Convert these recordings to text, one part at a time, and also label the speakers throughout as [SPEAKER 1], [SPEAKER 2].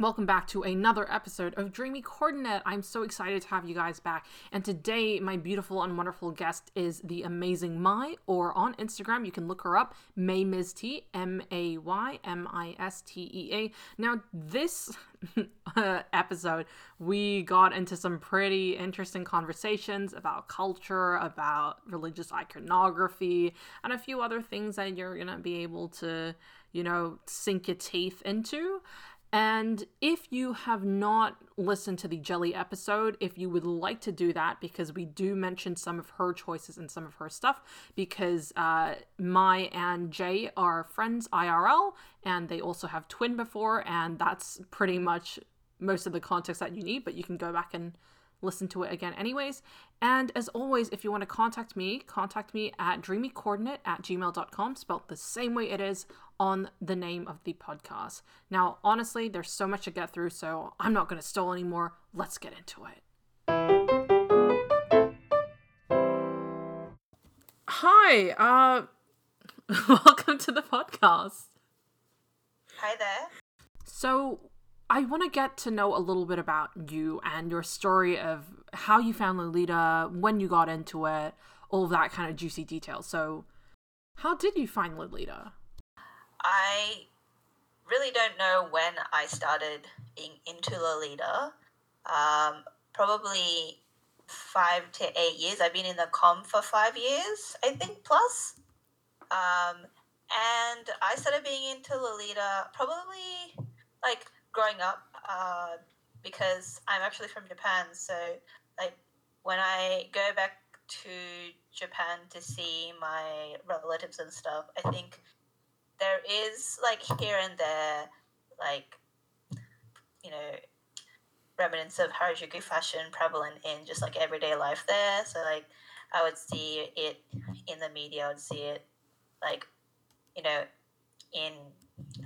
[SPEAKER 1] Welcome back to another episode of Dreamy Coordinate. I'm so excited to have you guys back. And today, my beautiful and wonderful guest is the amazing Mai, or on Instagram, you can look her up, May Ms. T, M A Y M I S T E A. Now, this uh, episode, we got into some pretty interesting conversations about culture, about religious iconography, and a few other things that you're going to be able to, you know, sink your teeth into. And if you have not listened to the Jelly episode, if you would like to do that, because we do mention some of her choices and some of her stuff, because uh, Mai and Jay are friends IRL, and they also have twin before, and that's pretty much most of the context that you need, but you can go back and listen to it again anyways. And as always, if you want to contact me, contact me at dreamycoordinate at gmail.com, spelled the same way it is on the name of the podcast. Now, honestly, there's so much to get through, so I'm not going to stall anymore. Let's get into it. Hi, uh, welcome to the podcast.
[SPEAKER 2] Hi there.
[SPEAKER 1] So, I want to get to know a little bit about you and your story of how you found Lolita, when you got into it, all of that kind of juicy detail. So, how did you find Lolita?
[SPEAKER 2] I really don't know when I started being into Lolita. Um, probably five to eight years. I've been in the com for five years, I think, plus. Um, and I started being into Lolita probably like growing up uh, because I'm actually from Japan. So, like, when I go back to Japan to see my relatives and stuff, I think there is like here and there, like, you know, remnants of Harajuku fashion prevalent in just like everyday life there. So, like, I would see it in the media, I would see it like, you know, in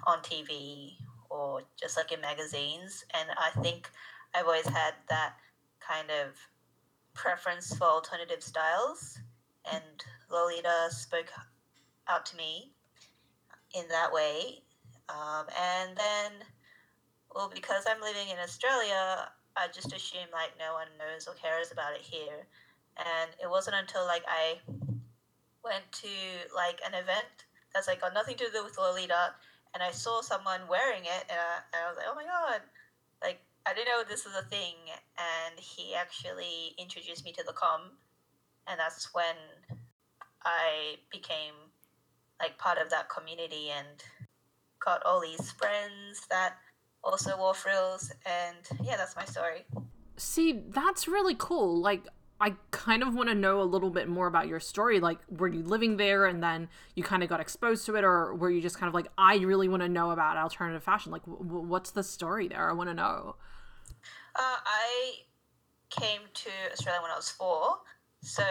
[SPEAKER 2] on TV or just like in magazines. And I think I've always had that kind of preference for alternative styles. And Lolita spoke out to me in that way. Um, and then, well, because I'm living in Australia, I just assume like no one knows or cares about it here. And it wasn't until like I went to like an event that's like got nothing to do with Lolita and I saw someone wearing it, and I, and I was like, oh my god, like I didn't know this was a thing. And he actually introduced me to the com, and that's when I became like part of that community and got all these friends that also wore frills, and yeah, that's my story.
[SPEAKER 1] See, that's really cool. Like I kind of want to know a little bit more about your story. Like, were you living there and then you kind of got exposed to it, or were you just kind of like, I really want to know about alternative fashion? Like, w- what's the story there? I want to know.
[SPEAKER 2] Uh, I came to Australia when I was four, so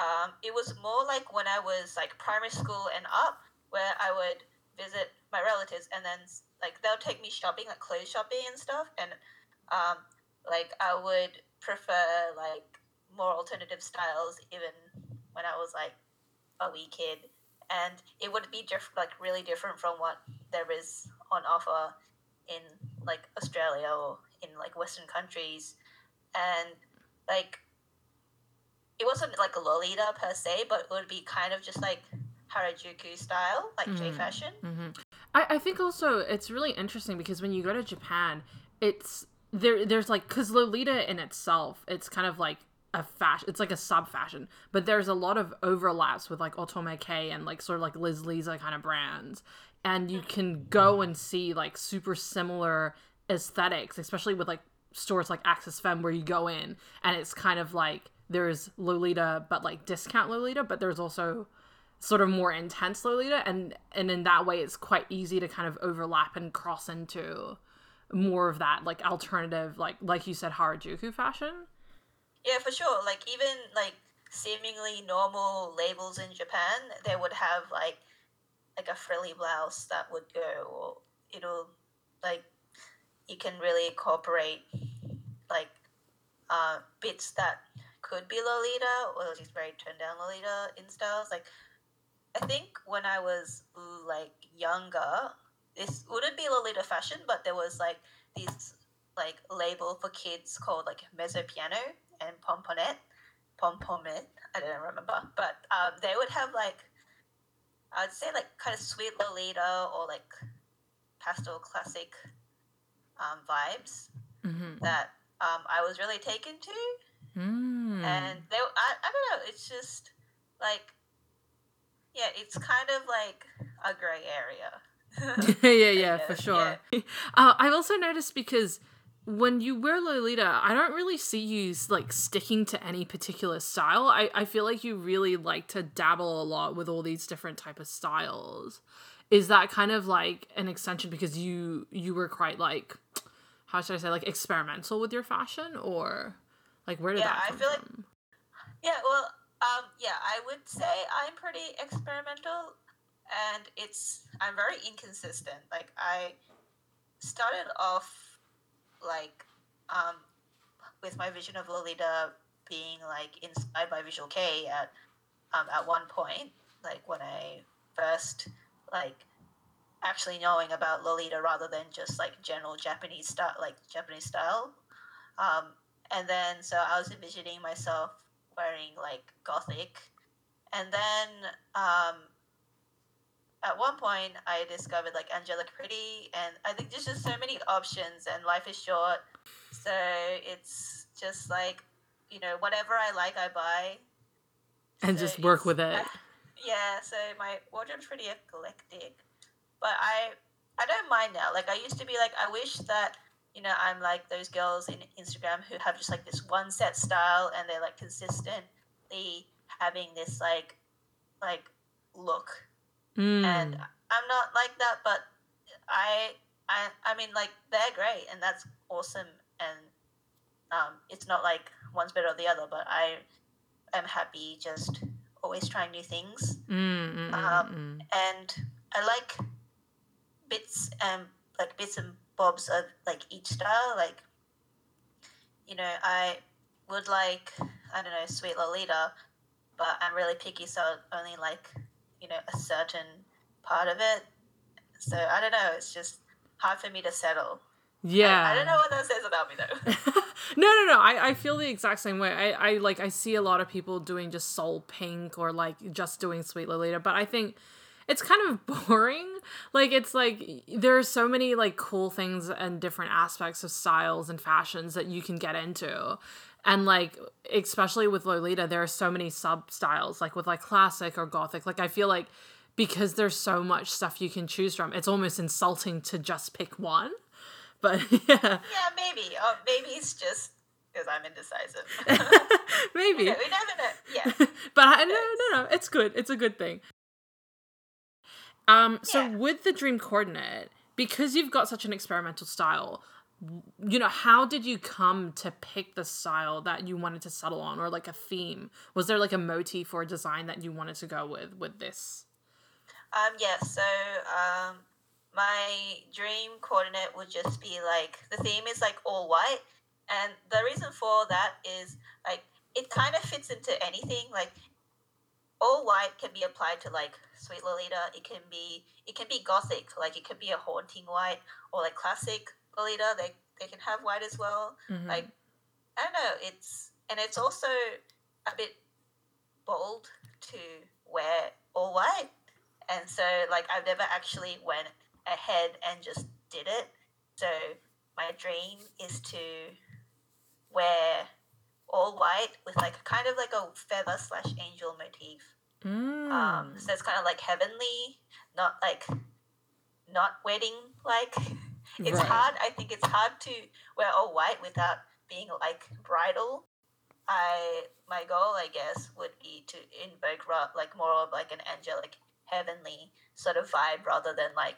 [SPEAKER 2] um, it was more like when I was like primary school and up, where I would visit my relatives, and then like they'll take me shopping, like clothes shopping and stuff, and um, like I would prefer like more alternative styles even when I was like a wee kid, and it would be different, like really different from what there is on offer in like Australia or in like Western countries, and like it wasn't like a Lolita per se, but it would be kind of just like Harajuku style, like mm-hmm. J fashion.
[SPEAKER 1] Mm-hmm. I, I think also it's really interesting because when you go to Japan, it's there. There's like because Lolita in itself, it's kind of like a fashion it's like a sub fashion but there's a lot of overlaps with like Otome kei and like sort of like Liz Lisa kind of brands and you can go and see like super similar aesthetics especially with like stores like Axes Femme where you go in and it's kind of like there's Lolita but like discount Lolita but there's also sort of more intense Lolita and and in that way it's quite easy to kind of overlap and cross into more of that like alternative like like you said Harajuku fashion
[SPEAKER 2] yeah, for sure. Like even like seemingly normal labels in Japan, they would have like like a frilly blouse that would go, or it'll like you can really incorporate like uh, bits that could be Lolita or just very turned down Lolita in styles. Like I think when I was like younger, this wouldn't be Lolita fashion, but there was like this like label for kids called like mezzo piano and pomponette, pomponette. I don't remember, but um, they would have like I'd say like kind of sweet Lolita or like pastel classic um, vibes
[SPEAKER 1] Mm-hmm.
[SPEAKER 2] that um, I was really taken to
[SPEAKER 1] Mm.
[SPEAKER 2] and they I, I don't know it's just like yeah it's kind of like a gray area
[SPEAKER 1] yeah, yeah, yeah, for sure. Uh, I've also noticed because when you wear Lolita, I don't really see you like sticking to any particular style. I, I feel like you really like to dabble a lot with all these different type of styles. Is that kind of like an extension because you you were quite like how should I say like experimental with your fashion or like where did
[SPEAKER 2] Yeah,
[SPEAKER 1] that come I
[SPEAKER 2] feel like-
[SPEAKER 1] from?
[SPEAKER 2] yeah well um yeah i would say i'm pretty experimental and it's i'm very inconsistent like i started off like um with my vision of lolita being like inspired by visual kei at um at one point like when i first like actually knowing about lolita rather than just like general japanese style like japanese style. Um and then so i was envisioning myself wearing like gothic. And then um at one point i discovered like angelic pretty and i think there's just so many options and life is short. So it's just like you know whatever i like i buy.
[SPEAKER 1] And
[SPEAKER 2] So
[SPEAKER 1] just work with it.
[SPEAKER 2] I- yeah so my wardrobe's pretty eclectic but i i don't mind now. Like i used to be like i wish that you know i'm like those girls in instagram who have just like this one set style and they're like consistently having this like like look
[SPEAKER 1] Mm.
[SPEAKER 2] and i'm not like that but i i i mean like they're great and that's awesome and um it's not like one's better or the other but i am happy just always trying new things
[SPEAKER 1] Mm, mm, mm,
[SPEAKER 2] um, and I like bits and like bits and bobs of like each style. Like, you know, I would like I don't know sweet Lolita, but I'm really picky, so I only like you know a certain part of it. So I don't know. It's just hard for me to settle. I-
[SPEAKER 1] yeah.
[SPEAKER 2] I, don't know what that says about me though.
[SPEAKER 1] no, no, no. I, I feel the exact same way. I, I like I see a lot of people doing just soul pink or like just doing sweet Lolita, but I think it's kind of boring. Like it's like there are so many like cool things and different aspects of styles and fashions that you can get into. And like especially with Lolita, there are so many sub styles, like with like classic or gothic. Like I feel like because there's so much stuff you can choose from, it's almost insulting to just pick one. But yeah,
[SPEAKER 2] yeah, maybe. Or maybe it's just because I'm indecisive.
[SPEAKER 1] maybe.
[SPEAKER 2] know, we never know. Yeah.
[SPEAKER 1] but I, no, no, no, it's good. It's a good thing. Um, so
[SPEAKER 2] Yeah.
[SPEAKER 1] with the dream coordinate, because you've got such an experimental style, you know, how did you come to pick the style that you wanted to settle on, or like a theme? Was there like a motif or a design that you wanted to go with with this?
[SPEAKER 2] Um, yeah, so um, my dream coordinate would just be like the theme is like all white, and the reason for that is like it kind of fits into anything. Like all white can be applied to like Sweet Lolita. It can be it can be gothic, like it could be a haunting white, or like classic Lolita. They they can have white as well.
[SPEAKER 1] Mhm.
[SPEAKER 2] Like I don't know. It's and it's also a bit bold to wear all white, and so like I've never actually went ahead and just did it. So my dream is to wear all white with like kind of like a feather slash angel motif.
[SPEAKER 1] Mm.
[SPEAKER 2] Um, so it's kind of like heavenly, not like not wedding like. It's
[SPEAKER 1] Right.
[SPEAKER 2] hard. I think it's hard to wear all white without being like bridal. I my goal, I guess, would be to invoke like more of like an angelic, heavenly sort of vibe rather than like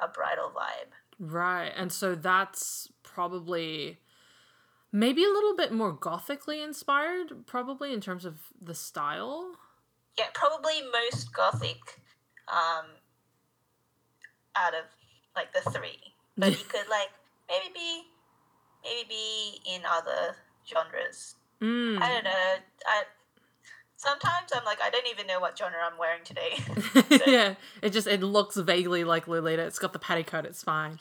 [SPEAKER 2] a bridal vibe.
[SPEAKER 1] Right. And so that's probably maybe a little bit more gothically inspired, probably in terms of the style.
[SPEAKER 2] Yeah, probably most gothic um, out of like the three. But you could like maybe be maybe be in other genres.
[SPEAKER 1] Mm.
[SPEAKER 2] I don't know. I sometimes I'm like, I don't even know what genre I'm wearing today.
[SPEAKER 1] yeah, it just it looks vaguely like Lolita. It's got the petticoat. It's fine.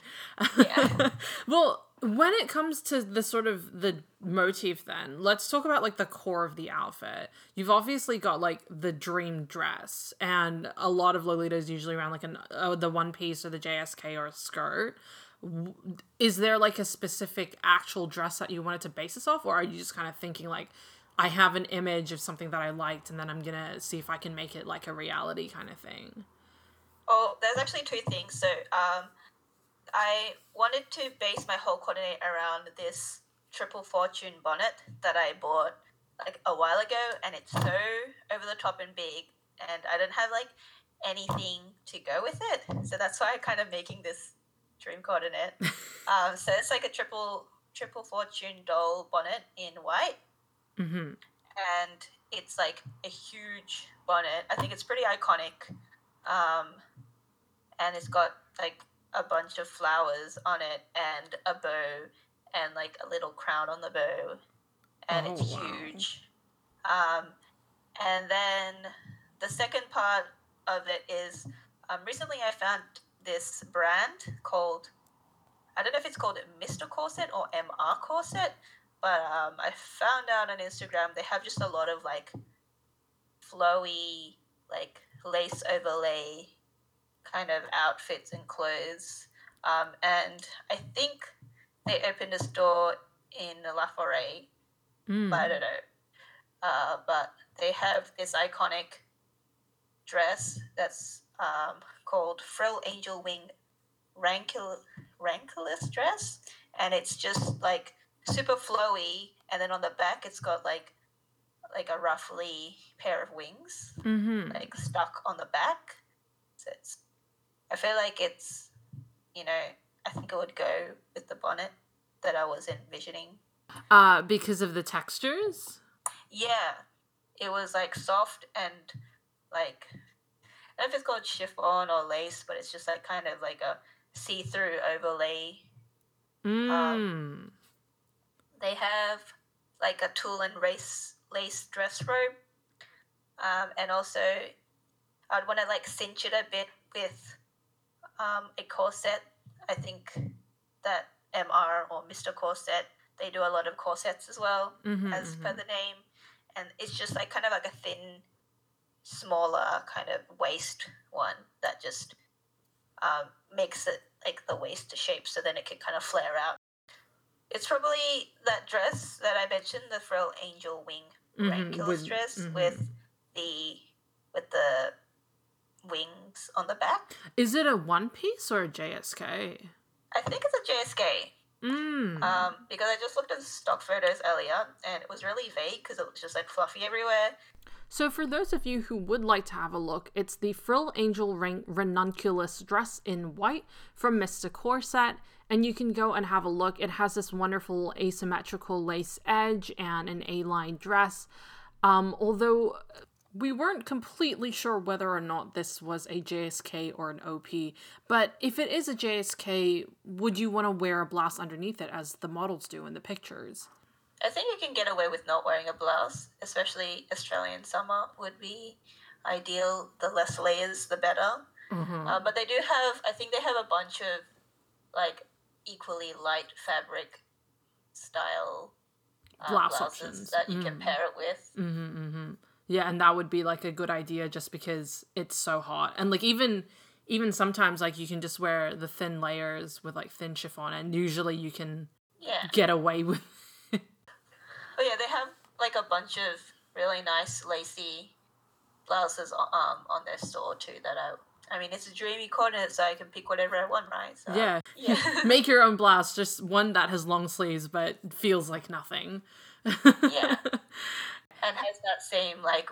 [SPEAKER 2] Yeah.
[SPEAKER 1] well, when it comes to the sort of the motif, then let's talk about like the core of the outfit. You've obviously got like the dream dress, and a lot of Lolita is usually around like an uh, the one piece or the JSK or a skirt. Is there like a specific actual dress that you wanted to base this off, or are you just kind of thinking like? I have an image of something that I liked, and then I'm gonna see if I can make it like a reality kind of thing.
[SPEAKER 2] Oh, there's actually two things. So, um, I wanted to base my whole coordinate around this triple fortune bonnet that I bought like a while ago, and it's so over the top and big, and I don't have like anything to go with it. So that's why I'm kind of making this dream coordinate. um, so it's like a triple triple fortune doll bonnet in white,
[SPEAKER 1] Mm-hmm.
[SPEAKER 2] and it's like a huge bonnet. I think it's pretty iconic. Um, and it's got like a bunch of flowers on it and a bow and like a little crown on the bow. And it's
[SPEAKER 1] Oh, wow.
[SPEAKER 2] huge. Um, and then the second part of it is um, recently I found this brand called, I don't know if it's called Mr. Corset or MR Corset, but um, I found out on Instagram they have just a lot of like flowy, like lace overlay kind of outfits and clothes. Um, and I think they opened a store in La Forêt,
[SPEAKER 1] Mm.
[SPEAKER 2] but I don't know. Uh, but they have this iconic dress that's um, called Frill Angel Wing Rankle, Rankulus dress, and it's just like super flowy. And then on the back, it's got like like a roughly pair of wings,
[SPEAKER 1] Mm-hmm.
[SPEAKER 2] like stuck on the back. So it's, I feel like it's, you know, I think it would go with the bonnet that I was envisioning.
[SPEAKER 1] Uh, because of the textures.
[SPEAKER 2] Yeah, it was like soft and like I don't know if it's called chiffon or lace, but it's just like kind of like a see-through overlay.
[SPEAKER 1] Mm.
[SPEAKER 2] They have like a tulle and lace lace dress robe, um, and also I'd want to like cinch it a bit with um, a corset. I think that MR or Mr. Corset they do a lot of corsets as well.
[SPEAKER 1] Mhm,
[SPEAKER 2] as
[SPEAKER 1] mhm.
[SPEAKER 2] per the name, and it's just like kind of like a thin, smaller kind of waist one that just um, makes it like the waist shape, so then it can kind of flare out. It's probably that dress that I mentioned, the frill angel wing
[SPEAKER 1] Mhm, with-
[SPEAKER 2] dress
[SPEAKER 1] mhm.
[SPEAKER 2] with the with the wings on the back.
[SPEAKER 1] Is it a one piece or a JSK?
[SPEAKER 2] I think it's a JSK.
[SPEAKER 1] Mm.
[SPEAKER 2] Um, because I just looked at the stock photos earlier and it was really vague because it was just like fluffy everywhere.
[SPEAKER 1] So, for those of you who would like to have a look, it's the Frill Angel Ring Ranunculus dress in white from Mr. Corset, and you can go and have a look. It has this wonderful asymmetrical lace edge and an A line dress. Um, although we weren't completely sure whether or not this was a JSK or an OP, but if it is a JSK, would you want to wear a blouse underneath it as the models do in the pictures?
[SPEAKER 2] I think you can get away with not wearing a blouse, especially Australian summer would be ideal. The less layers, the better.
[SPEAKER 1] Mm-hmm.
[SPEAKER 2] Uh, but they do have, I think they have a bunch of like equally light fabric style uh,
[SPEAKER 1] Blouse
[SPEAKER 2] blouses
[SPEAKER 1] options.
[SPEAKER 2] that you can
[SPEAKER 1] Mm.
[SPEAKER 2] pair it with.
[SPEAKER 1] Mm-hmm, mm-hmm. Yeah, and that would be like a good idea just because it's so hot. And like even even sometimes like you can just wear the thin layers with like thin chiffon and usually you can
[SPEAKER 2] Yeah.
[SPEAKER 1] get away with
[SPEAKER 2] Oh yeah, they have like a bunch of really nice lacy blouses o- um on their store too. That I, I mean, it's a dreamy corner, so I can pick whatever I want, right? So,
[SPEAKER 1] Yeah.
[SPEAKER 2] yeah,
[SPEAKER 1] Make your own blouse, just one that has long sleeves but feels like nothing.
[SPEAKER 2] Yeah. and has that same like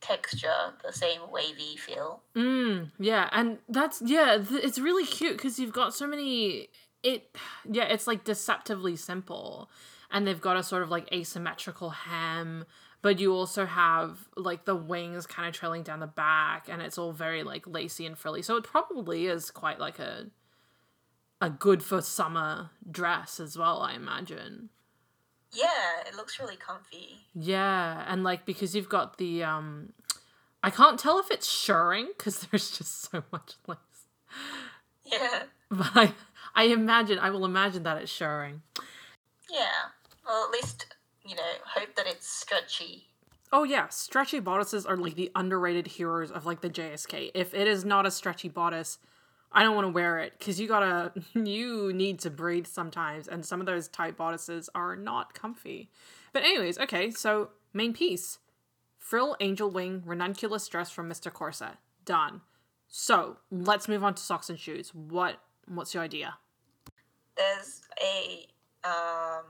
[SPEAKER 2] texture, the same wavy feel.
[SPEAKER 1] Mm, yeah, and that's yeah, th- it's really cute because you've got so many. It yeah, it's like deceptively simple, and they've got a sort of like asymmetrical hem, but you also have like the wings kind of trailing down the back, and it's all very like lacy and frilly. So it probably is quite like a a good for summer dress as well, I imagine.
[SPEAKER 2] Yeah, it looks really comfy.
[SPEAKER 1] Yeah, and like because you've got the um I can't tell if it's shirring because there's just so much lace.
[SPEAKER 2] Yeah.
[SPEAKER 1] But I I imagine I will imagine that it's shirring.
[SPEAKER 2] Yeah. Well, at least, you know, hope that it's stretchy.
[SPEAKER 1] Oh yeah, stretchy bodices are like the underrated heroes of like the JSK. If it is not a stretchy bodice, I don't want to wear it because you gotta you need to breathe sometimes, and some of those tight bodices are not comfy. But anyways, okay, so main piece, frill angel wing ranunculus dress from Mr. Corset, done. So let's move on to socks and shoes. What what's your idea?
[SPEAKER 2] There's a, um,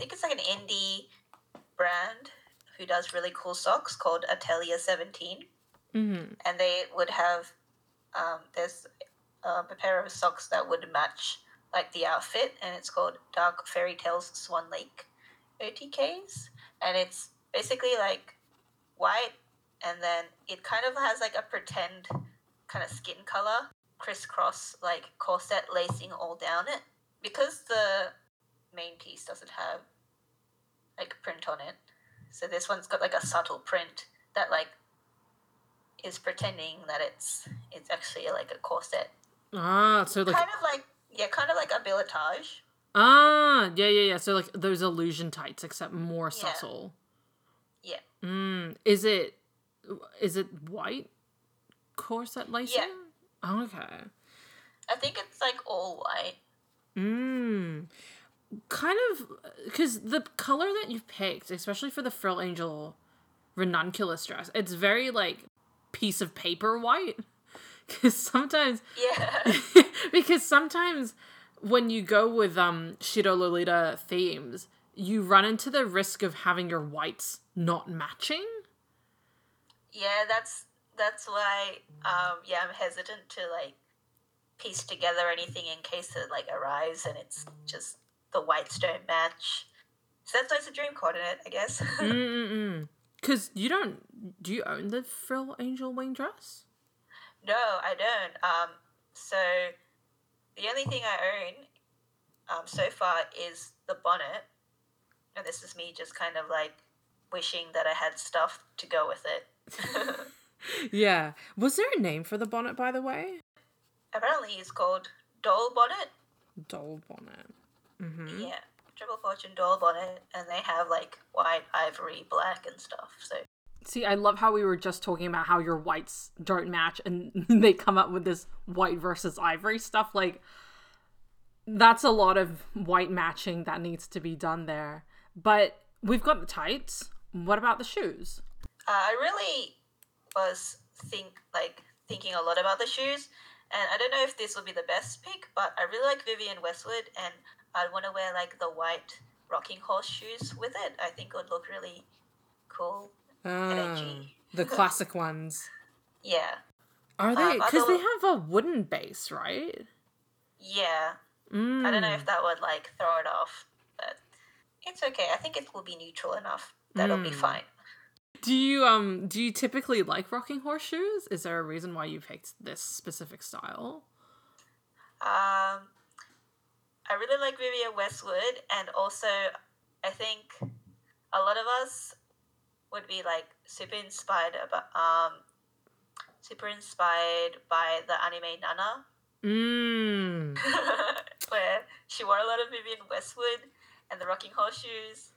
[SPEAKER 2] think it's like an indie brand who does really cool socks called Atelier 17.
[SPEAKER 1] Mm-hmm.
[SPEAKER 2] And they would have, um, there's um, a pair of socks that would match like the outfit, and it's called Dark Fairy Tales Swan Lake OTKs. And it's basically like white, and then it kind of has like a pretend kind of skin color, crisscross like corset lacing all down it. Because the main piece doesn't have like print on it, so this one's got like a subtle print that like is pretending that it's it's actually like a corset.
[SPEAKER 1] Ah, so like
[SPEAKER 2] kind of like yeah, kind of like a billetage.
[SPEAKER 1] ah, yeah, yeah, yeah. So like those illusion tights, except more
[SPEAKER 2] Yeah.
[SPEAKER 1] subtle.
[SPEAKER 2] Yeah.
[SPEAKER 1] Mm, is it is it white corset lacing? Okay.
[SPEAKER 2] I think it's like all white.
[SPEAKER 1] Mm. Kind of because the color that you've picked, especially for the Frill Angel ranunculus dress, it's very like piece of paper white. Because sometimes
[SPEAKER 2] Yeah.
[SPEAKER 1] because sometimes when you go with um Shiro Lolita themes, you run into the risk of having your whites not matching.
[SPEAKER 2] yeah, that's that's why um yeah, I'm hesitant to like piece together anything in case it like arrives and it's just the whites don't match. So that's it's a dream coordinate, I guess.
[SPEAKER 1] Cause you don't do you own the Frill Angel wing dress?
[SPEAKER 2] No, I don't. Um, so the only thing I own um, so far is the bonnet, and this is me just kind of like wishing that I had stuff to go with it.
[SPEAKER 1] Yeah. Was there a name for the bonnet, by the way?
[SPEAKER 2] Apparently, it's called Doll Bonnet.
[SPEAKER 1] Doll bonnet. Mm-hmm.
[SPEAKER 2] Yeah, Triple Fortune Doll Bonnet, and they have like white, ivory, black, and stuff. So
[SPEAKER 1] See, I love how we were just talking about how your whites don't match and they come up with this white versus ivory stuff. Like, that's a lot of white matching that needs to be done there. But we've got the tights. What about the shoes?
[SPEAKER 2] uh, I really was think like thinking a lot about the shoes, and I don't know if this will be the best pick, but I really like Vivienne Westwood, and I'd want to wear like the white rocking horse shoes with it. I think it would look really cool.
[SPEAKER 1] Ah, the classic ones.
[SPEAKER 2] Yeah,
[SPEAKER 1] Are they?
[SPEAKER 2] Um,
[SPEAKER 1] Because they have a wooden base, right?
[SPEAKER 2] yeah.
[SPEAKER 1] Mm.
[SPEAKER 2] I don't know if that would like throw it off, but it's okay. I think it will be neutral enough. That'll be
[SPEAKER 1] Mm.
[SPEAKER 2] fine.
[SPEAKER 1] Do you um do you typically like rocking horseshoes? Is there a reason why you picked this specific style?
[SPEAKER 2] Um, I really like Vivienne Westwood, and also I think a lot of us would be like super inspired about um, super inspired by the anime Nana,
[SPEAKER 1] Mmm.
[SPEAKER 2] where she wore a lot of Vivian Westwood and the rocking horseshoes,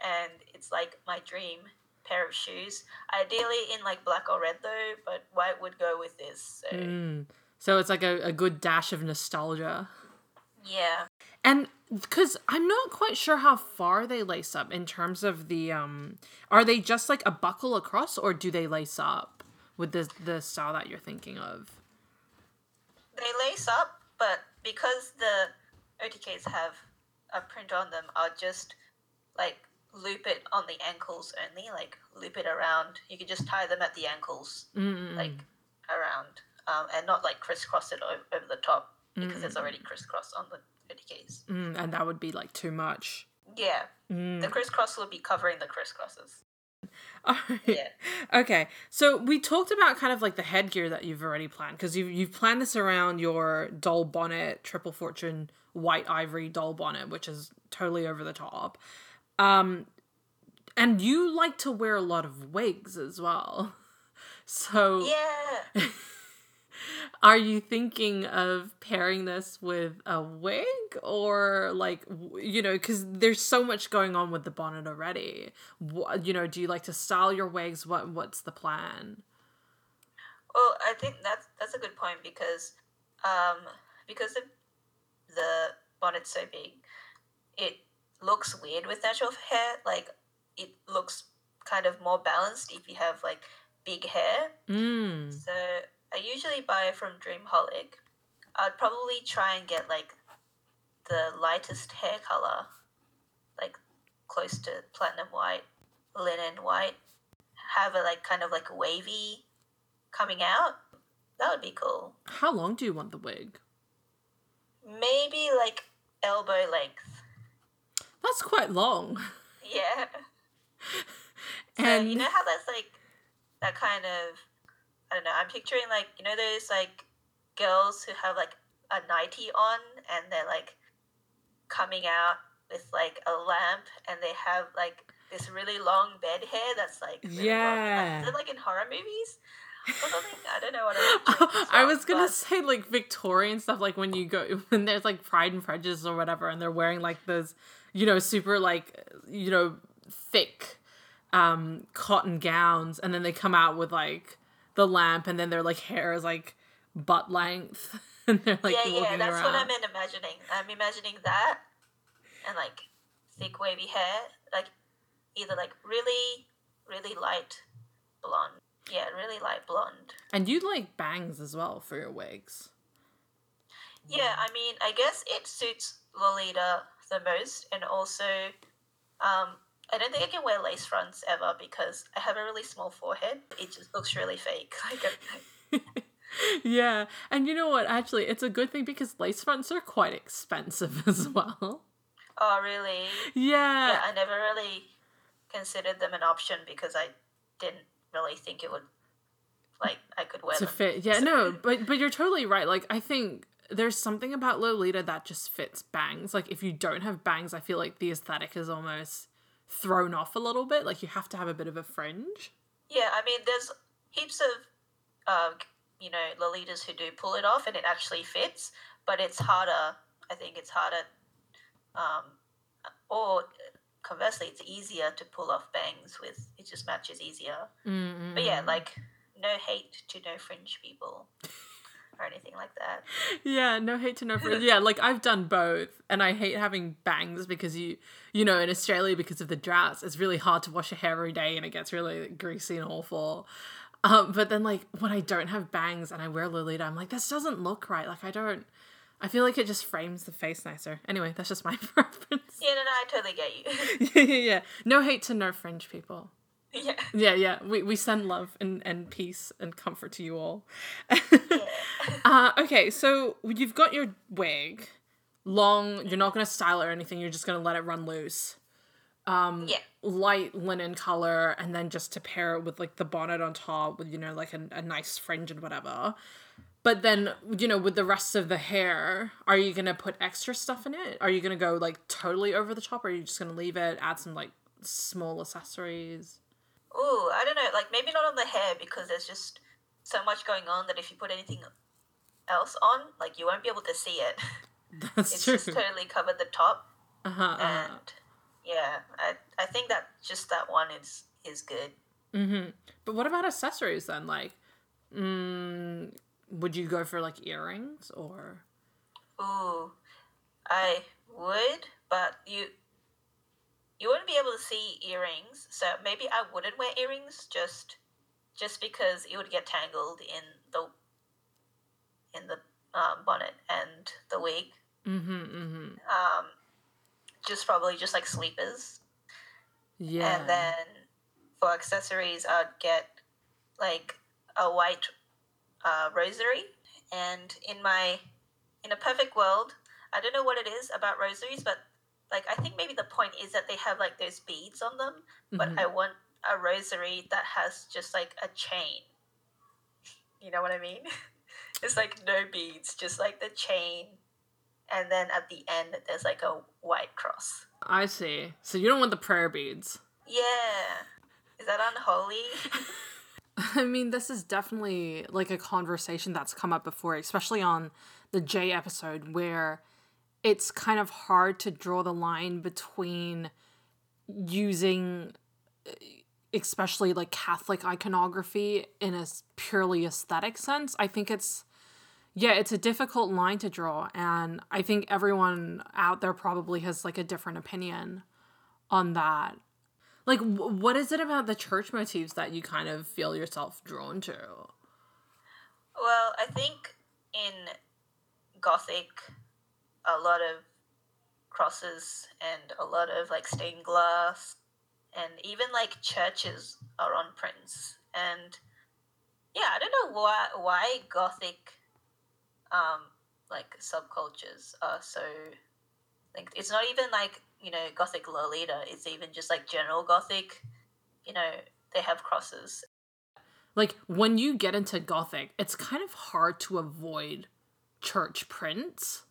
[SPEAKER 2] and it's like my dream pair of shoes. Ideally in like black or red though, but white would go with this. So
[SPEAKER 1] Mm. So it's like a, a good dash of nostalgia.
[SPEAKER 2] yeah.
[SPEAKER 1] And because I'm not quite sure how far they lace up in terms of the um are they just like a buckle across or do they lace up with the the style that you're thinking of?
[SPEAKER 2] they lace up, but because the OTKs have a print on them, I'll just like loop it on the ankles only, like loop it around. You can just tie them at the ankles,
[SPEAKER 1] Mm-mm.
[SPEAKER 2] like around, um, and not like crisscross it o- over the top because it's already crisscross on the OTKs.
[SPEAKER 1] Mm, and that would be like too much.
[SPEAKER 2] Yeah,
[SPEAKER 1] Mm.
[SPEAKER 2] the crisscross will be covering the crisscrosses.
[SPEAKER 1] Alright.
[SPEAKER 2] Yeah.
[SPEAKER 1] Okay. So we talked about kind of like the headgear that you've already planned because you've you've planned this around your doll bonnet, triple fortune, white ivory doll bonnet, which is totally over the top. Um, and you like to wear a lot of wigs as well. So
[SPEAKER 2] Yeah.
[SPEAKER 1] Are you thinking of pairing this with a wig or like you know cuz there's so much going on with the bonnet already. What, you know, do you like to style your wigs? What what's the plan?
[SPEAKER 2] Well, I think that's that's a good point because um, because the, the bonnet's so big, it looks weird with natural hair. Like it looks kind of more balanced if you have like big hair.
[SPEAKER 1] Mm.
[SPEAKER 2] So I usually buy from Dreamholic. I'd probably try and get like the lightest hair color, like close to platinum white, linen white. Have a like kind of like wavy coming out. That would be cool.
[SPEAKER 1] How long do you want the wig?
[SPEAKER 2] Maybe like elbow length.
[SPEAKER 1] That's quite long.
[SPEAKER 2] Yeah. So
[SPEAKER 1] And
[SPEAKER 2] you know how that's like that kind of I don't know, I'm picturing like you know those like girls who have like a nightie on and they're like coming out with like a lamp and they have like this really long bed hair that's like really long.
[SPEAKER 1] Yeah.
[SPEAKER 2] Like, is it like in horror movies or something? I don't know what this
[SPEAKER 1] I was gonna
[SPEAKER 2] but-
[SPEAKER 1] say like Victorian stuff, like when you go when there's like Pride and Prejudice or whatever, and they're wearing like those, you know, super like you know thick um cotton gowns, and then they come out with like the lamp, and then their like hair is like butt length, and they're like
[SPEAKER 2] yeah, yeah, that's
[SPEAKER 1] around.
[SPEAKER 2] what I'm imagining. I'm imagining that and like thick wavy hair, like either like really, really light blonde. Yeah, really light blonde.
[SPEAKER 1] And you like bangs as well for your wigs.
[SPEAKER 2] Yeah, I mean, I guess it suits Lolita the most, and also, um, I don't think I can wear lace fronts ever because I have a really small forehead. It just looks really fake. Like,
[SPEAKER 1] yeah, and you know what? Actually, it's a good thing because lace fronts are quite expensive as well.
[SPEAKER 2] oh, really?
[SPEAKER 1] Yeah.
[SPEAKER 2] Yeah, I never really considered them an option because I didn't really think it would, like, I could wear
[SPEAKER 1] to
[SPEAKER 2] them.
[SPEAKER 1] fit. Yeah, no, but but you're totally right. Like I think there's something about Lolita that just fits bangs. Like if you don't have bangs, I feel like the aesthetic is almost thrown off a little bit. Like you have to have a bit of a fringe.
[SPEAKER 2] Yeah, I mean, there's heaps of, uh, you know, Lolitas who do pull it off and it actually fits, but it's harder. I think it's harder, um, or conversely, it's easier to pull off bangs with. It just matches easier.
[SPEAKER 1] Mm-mm.
[SPEAKER 2] But yeah, like no hate to no fringe people or anything like that.
[SPEAKER 1] yeah, no hate to no fringe. Yeah, like I've done both, and I hate having bangs because you, you know, in Australia because of the droughts, it's really hard to wash your hair every day, and it gets really greasy and awful. Um, but then like when I don't have bangs and I wear Lolita, I'm like, this doesn't look right. Like I don't. I feel like it just frames the face nicer. Anyway, that's just my preference.
[SPEAKER 2] Yeah, no, no, I totally get you.
[SPEAKER 1] yeah, yeah, yeah. No hate to no fringe people.
[SPEAKER 2] Yeah.
[SPEAKER 1] Yeah, yeah. We, we send love and, and peace and comfort to you all.
[SPEAKER 2] yeah.
[SPEAKER 1] uh, okay, so you've got your wig. Long, you're not going to style it or anything. You're just going to let it run loose. Um,
[SPEAKER 2] Yeah.
[SPEAKER 1] Light linen color, and then just to pair it with like the bonnet on top with, you know, like a, a nice fringe and whatever. But then, you know, with the rest of the hair, are you going to put extra stuff in it? Are you going to go like totally over the top or are you just going to leave it, add some like small accessories?
[SPEAKER 2] Ooh, I don't know. Like maybe not on the hair because there's just so much going on that if you put anything else on, like you won't be able to see it.
[SPEAKER 1] That's
[SPEAKER 2] It's
[SPEAKER 1] true.
[SPEAKER 2] just totally covered the top,
[SPEAKER 1] uh-huh, uh-huh.
[SPEAKER 2] and yeah, I I think that just that one is is good.
[SPEAKER 1] Mm-hmm. But what about accessories then? Like, mm, would you go for like earrings or?
[SPEAKER 2] Ooh, I would, but you you wouldn't be able to see earrings, so maybe I wouldn't wear earrings just just because it would get tangled in the in the um, bonnet and the wig.
[SPEAKER 1] Mm-hmm. Mm-hmm.
[SPEAKER 2] Um, just probably just like sleepers.
[SPEAKER 1] Yeah.
[SPEAKER 2] And then for accessories, I'd get like a white uh, rosary. And in my, in a perfect world, I don't know what it is about rosaries, but like I think maybe the point is that they have like those beads on them. But
[SPEAKER 1] Mhm.
[SPEAKER 2] I want a rosary that has just like a chain. You know what I mean? it's like no beads, just like the chain. And then at the end, there's like a white cross.
[SPEAKER 1] I see. So you don't want the prayer beads.
[SPEAKER 2] Yeah. Is that unholy?
[SPEAKER 1] I mean, this is definitely like a conversation that's come up before, especially on the J episode, where it's kind of hard to draw the line between using, eh, especially like Catholic iconography, in a purely aesthetic sense. I think it's, yeah, it's a difficult line to draw. And I think everyone out there probably has like a different opinion on that. Like, what is it about the church motifs that you kind of feel yourself drawn to?
[SPEAKER 2] Well, I think in Gothic, a lot of crosses and a lot of like stained glass, and even like churches are on prints. And yeah, I don't know why why Gothic, um, like subcultures are so. Like, it's not even like you know, Gothic Lolita. It's even just like general Gothic. You know, they have crosses.
[SPEAKER 1] Like when you get into Gothic, it's kind of hard to avoid church prints.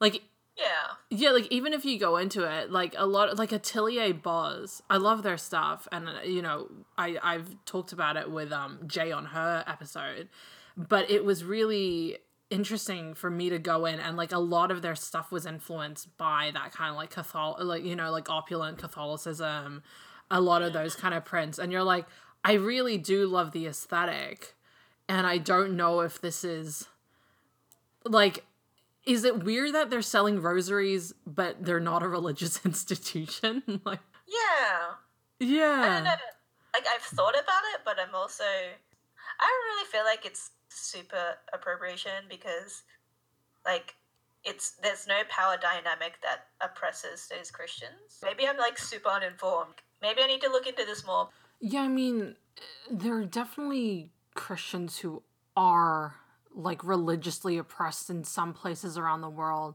[SPEAKER 1] Like
[SPEAKER 2] yeah.
[SPEAKER 1] Yeah, like even if you go into it, like a lot like Atelier Boz, I love their stuff and uh, you know, I I've talked about it with um Jay on her episode, but it was really interesting for me to go in and like a lot of their stuff was influenced by that kind of like Catholic like you know like opulent Catholicism a lot of those kind of prints and you're like I really do love the aesthetic and I don't know if this is like is it weird that they're selling rosaries but they're not a religious institution like
[SPEAKER 2] yeah
[SPEAKER 1] yeah
[SPEAKER 2] I don't know like I've thought about it but I'm also I don't really feel like it's super appropriation because like it's there's no power dynamic that oppresses those Christians. Maybe I'm like super uninformed. Maybe I need to look into this more.
[SPEAKER 1] Yeah, I mean, eh, there are definitely Christians who are like religiously oppressed in some places around the world,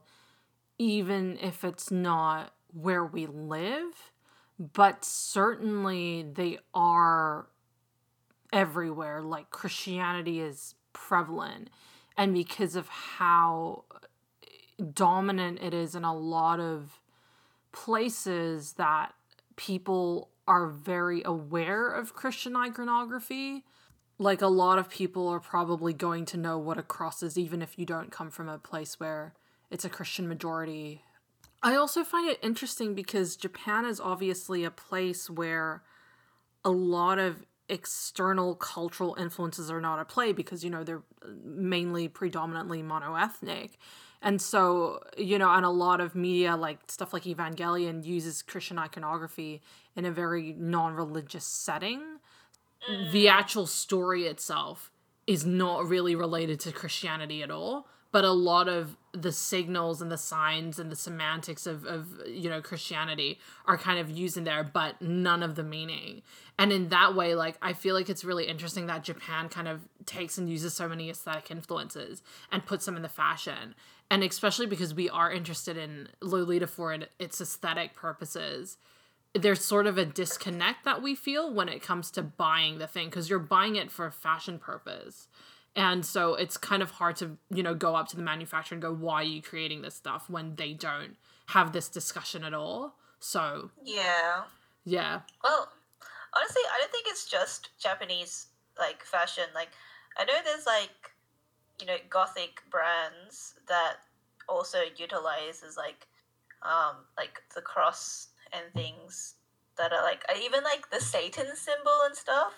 [SPEAKER 1] even if it's not where we live. But certainly they are everywhere. Like Christianity is prevalent and because of how dominant it is in a lot of places that people are very aware of Christian iconography. Like a lot of people are probably going to know what a cross is, even if you don't come from a place where it's a Christian majority. I also find it interesting because Japan is obviously a place where a lot of external cultural influences are not at play because you know they're mainly predominantly monoethnic and so you know and a lot of media like stuff like evangelion uses christian iconography in a very non-religious setting the actual story itself is not really related to christianity at all but a lot of the signals and the signs and the semantics of, of you know christianity are kind of used in there but none of the meaning. And in that way like i feel like it's really interesting that japan kind of takes and uses so many aesthetic influences and puts them in the fashion. And especially because we are interested in lolita for its aesthetic purposes there's sort of a disconnect that we feel when it comes to buying the thing because you're buying it for a fashion purpose. And so it's kind of hard to you know go up to the manufacturer and go why are you creating this stuff? when they don't have this discussion at all. So
[SPEAKER 2] yeah.
[SPEAKER 1] Yeah.
[SPEAKER 2] Well honestly i don't think it's just japanese like fashion. Like i know there's like you know gothic brands that also utilizes like um like the cross and things that are like even like the satan symbol and stuff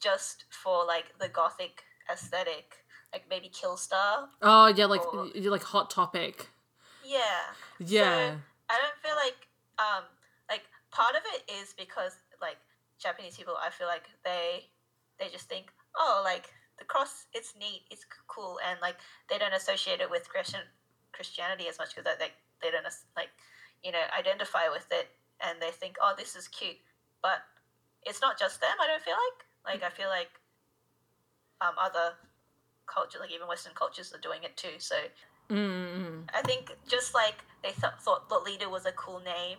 [SPEAKER 2] just for like the gothic aesthetic, like maybe Killstar.
[SPEAKER 1] Oh yeah, like or... like Hot Topic.
[SPEAKER 2] Yeah.
[SPEAKER 1] Yeah.
[SPEAKER 2] So I don't feel like um like part of it is because like Japanese people, I feel like they they just think oh like the cross it's neat it's cool and like they don't associate it with Christian Christianity as much because they they don't like you know identify with it and they think oh this is cute but it's not just them I don't feel like like I feel like um, other culture, like even Western cultures, are doing it too. So
[SPEAKER 1] mm-hmm.
[SPEAKER 2] I think just like they th- thought Lolita was a cool name,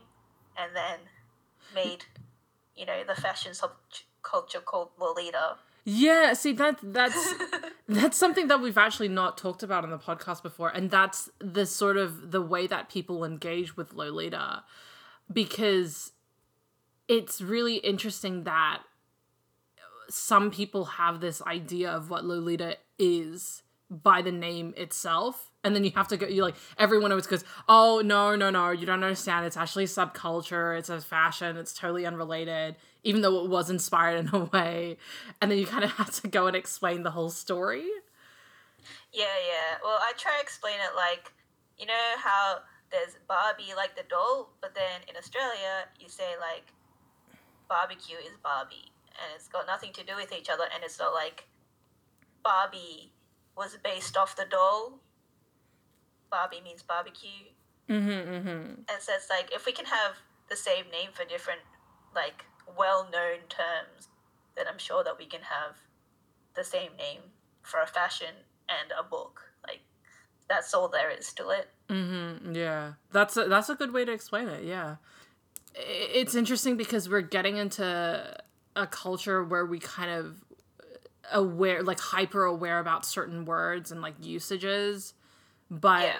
[SPEAKER 2] and then made you know the fashion sub culture called Lolita.
[SPEAKER 1] Yeah, see that that's that's something that we've actually not talked about on the podcast before, and that's the sort of the way that people engage with Lolita. Because it's really interesting that some people have this idea of what Lolita is by the name itself. And then you have to go, you like, everyone always goes, oh, no, no, no, you don't understand. It's actually subculture. It's a fashion. It's totally unrelated, even though it was inspired in a way. And then you kind of have to go and explain the whole story.
[SPEAKER 2] Yeah, yeah. Well, I try to explain it like, you know how there's Barbie like the doll, but then in Australia you say like barbecue is Barbie, and it's got nothing to do with each other, and it's not like Barbie was based off the doll. Barbie means barbecue.
[SPEAKER 1] Mm-hmm, mm-hmm.
[SPEAKER 2] And so it's like if we can have the same name for different like well-known terms, then I'm sure that we can have the same name for a fashion and a book. Like that's all there is to it.
[SPEAKER 1] Mm-hmm. Yeah, that's a, that's a good way to explain it. Yeah, it's interesting because we're getting into a culture where we kind of aware, like hyper aware about certain words and like usages, but.
[SPEAKER 2] Yeah.